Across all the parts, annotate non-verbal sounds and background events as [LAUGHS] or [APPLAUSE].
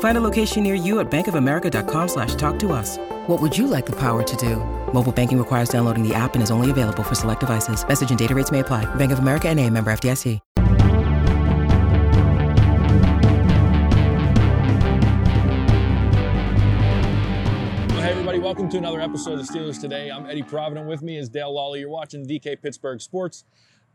Find a location near you at bankofamerica.com slash talk to us. What would you like the power to do? Mobile banking requires downloading the app and is only available for select devices. Message and data rates may apply. Bank of America and a member FDIC. Hey everybody, welcome to another episode of Steelers Today. I'm Eddie Provident. With me is Dale Lolley. You're watching DK Pittsburgh Sports.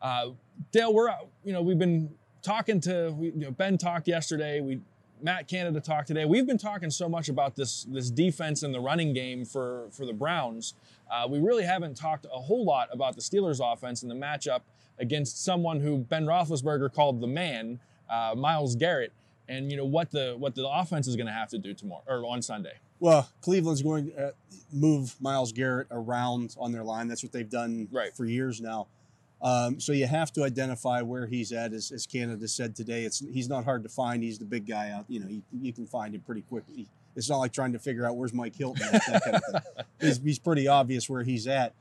Uh, Dale, we're you know we've been talking to we, you know, Ben talked yesterday. We Matt Canada talked today. We've been talking so much about this this defense and the running game for for the Browns. Uh, we really haven't talked a whole lot about the Steelers' offense and the matchup against someone who Ben Roethlisberger called the man, uh, Myles Garrett, and you know what the what the offense is going to have to do tomorrow or on Sunday. Well, Cleveland's going to move Myles Garrett around on their line. That's what they've done Right. for years now. Um, so you have to identify where he's at. As, as Canada said today, it's he's not hard to find. He's the big guy out. You know, you, you can find him pretty quickly. It's not like trying to figure out where's Mike Hilton. That, that kind of. [LAUGHS] He's, he's pretty obvious where he's at.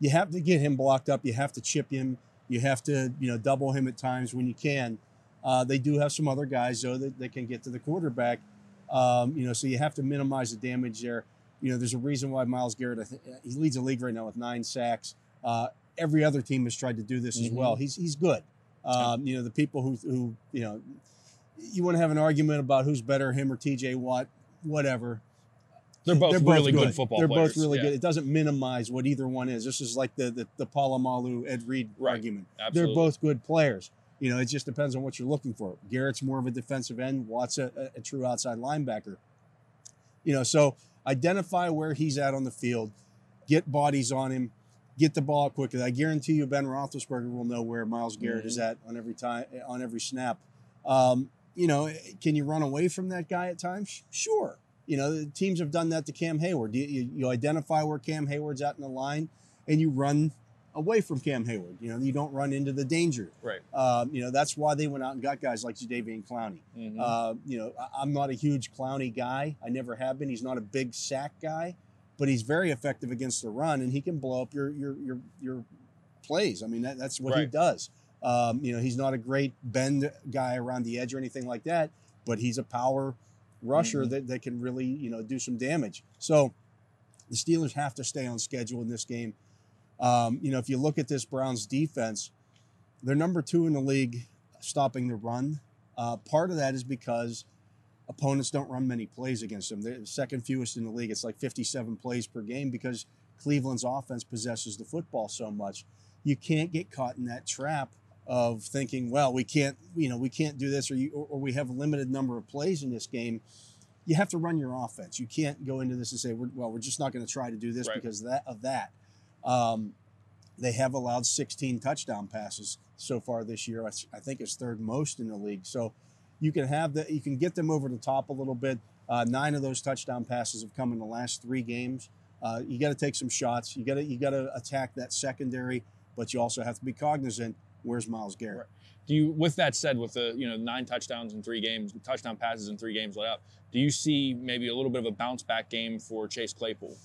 You have to get him blocked up. You have to chip him. You have to you know double him at times when you can. Uh, they do have some other guys though that, that can get to the quarterback. Um, you know, so you have to minimize the damage there. You know, there's a reason why Myles Garrett, he leads the league right now with nine sacks. Uh, every other team has tried to do this as Mhm. well. He's he's good. Um, you know, the people who who you know, you want to have an argument about who's better, him or T.J. Watt, whatever. They're both really good, football players. They're players. both really Yeah. good. It doesn't minimize what either one is. This is like the the, the Polamalu Ed Reed Right. argument. Absolutely. They're both good players. You know, it just depends on what you're looking for. Garrett's more of a defensive end. Watt's a, a, a true outside linebacker. You know, so identify where he's at on the field, get bodies on him, get the ball quickly. I guarantee you, Ben Roethlisberger will know where Myles Garrett is at on every time on every snap. Um, you know, can you run away from that guy at times? Sure. You know, the teams have done that to Cam Heyward. You, you, you identify where Cam Heyward's at in the line, and you run away from Cam Heyward. You know, you don't run into the danger. Right. Um, you know, that's why they went out and got guys like Jadeveon Clowney. Mhm. Uh, you know, I- I'm not a huge Clowney guy. I never have been. He's not a big sack guy, but he's very effective against the run, and he can blow up your your your your plays. I mean, that, that's what he does. Um, you know, he's not a great bend guy around the edge or anything like that, but he's a power rusher Mhm. that, that can really you know do some damage. So the Steelers have to stay on schedule in this game. Um, you know, if you look at this Browns defense, they're number two in the league stopping the run. Uh, part of that is because opponents don't run many plays against them. They're the second fewest in the league. It's like 57 plays per game because Cleveland's offense possesses the football so much. You can't get caught in that trap of thinking, well, we can't, you know, we can't do this, or you, or, or we have a limited number of plays in this game. You have to run your offense. You can't go into this and say, we're, well, we're just not going to try to do this Right. because of that of that. Um, they have allowed 16 touchdown passes so far this year. I think it's third most in the league. So you can have that. You can get them over the top a little bit. Uh, nine of those touchdown passes have come in the last three games. Uh, you got to take some shots. You got to you got to attack that secondary, but you also have to be cognizant. Where's Myles Garrett? Do you, with that said, with the you know nine touchdowns in three games, touchdown passes in three games let out, do you see maybe a little bit of a bounce back game for Chase Claypool?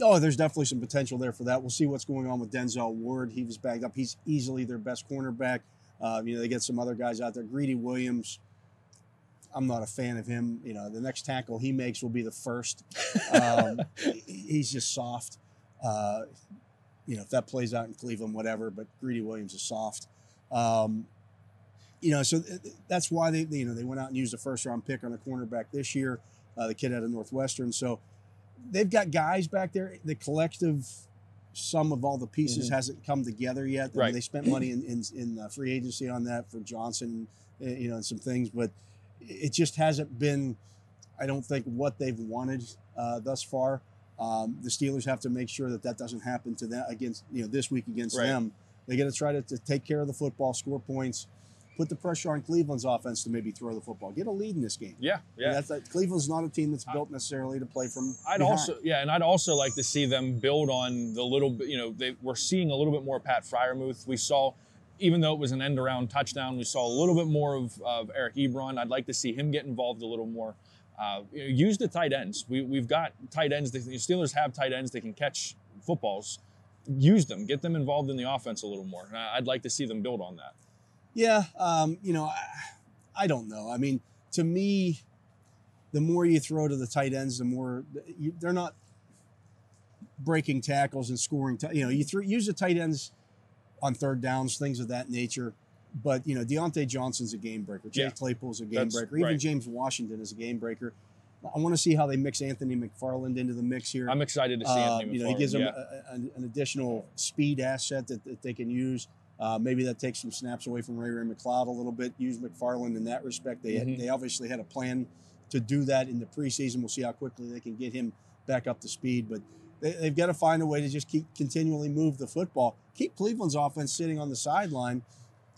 Oh, there's definitely some potential there for that. We'll see what's going on with Denzel Ward. He was bagged up. He's easily their best cornerback. Uh, you know, they get some other guys out there. Greedy Williams. I'm not a fan of him. You know, the next tackle he makes will be the first. [LAUGHS] Um, he's just soft. Uh, you know, if that plays out in Cleveland, whatever. But Greedy Williams is soft. Um, you know, so th- th- that's why they, you know, they went out and used a first round pick on a cornerback this year. Uh, the kid out of Northwestern. So they've got guys back there. The collective sum of all the pieces Mm-hmm. hasn't come together yet. I mean, Right. they spent money in, in, in uh, free agency on that for Johnson, uh, you know, and some things, but it just hasn't been, I don't think, what they've wanted uh, thus far. Um, the Steelers have to make sure that that doesn't happen to them against, you know, this week against Right. them. They got to try to, to take care of the football, score points, put the pressure on Cleveland's offense to maybe throw the football, get a lead in this game. Yeah, yeah. That's that, Cleveland's not a team that's built necessarily to play from. I'd behind. also, yeah, and I'd also like to see them build on the little. You know, they, we're seeing a little bit more Pat Freiermuth. We saw, even though it was an end around touchdown, we saw a little bit more of, of Eric Ebron. I'd like to see him get involved a little more. Uh, use the tight ends. We, we've got tight ends. The Steelers have tight ends They can catch footballs. Use them. Get them involved in the offense a little more. I'd like to see them build on that. Yeah, um, you know, I, I don't know. I mean, to me, the more you throw to the tight ends, the more you, they're not breaking tackles and scoring. T- you know, you throw, use the tight ends on third downs, things of that nature. But you know, Diontae Johnson's a game breaker. Chase Yeah. Claypool's a game That's breaker. Even right. James Washington is a game breaker. I want to see how they mix Anthony McFarland into the mix here. I'm excited to see Uh, Anthony you know, he gives them yeah. a, a- an, additional speed asset that, that they can use. Uh, maybe that takes some snaps away from Ray Ray McCloud a little bit. Use McFarland in that respect. They Mhm. they obviously had a plan to do that in the preseason. We'll see how quickly they can get him back up to speed. But they, they've got to find a way to just keep continually move the football. Keep Cleveland's offense sitting on the sideline.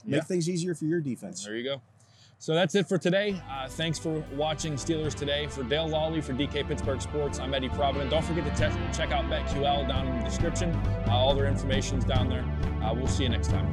Make Yeah. things easier for your defense. There you go. So that's it for today. Uh, thanks for watching Steelers Today. For Dale Lolley, for DK Pittsburgh Sports, I'm Eddie Provident. Don't forget to te- check out BetQL down in the description. Uh, all their information's down there. Uh, we'll see you next time.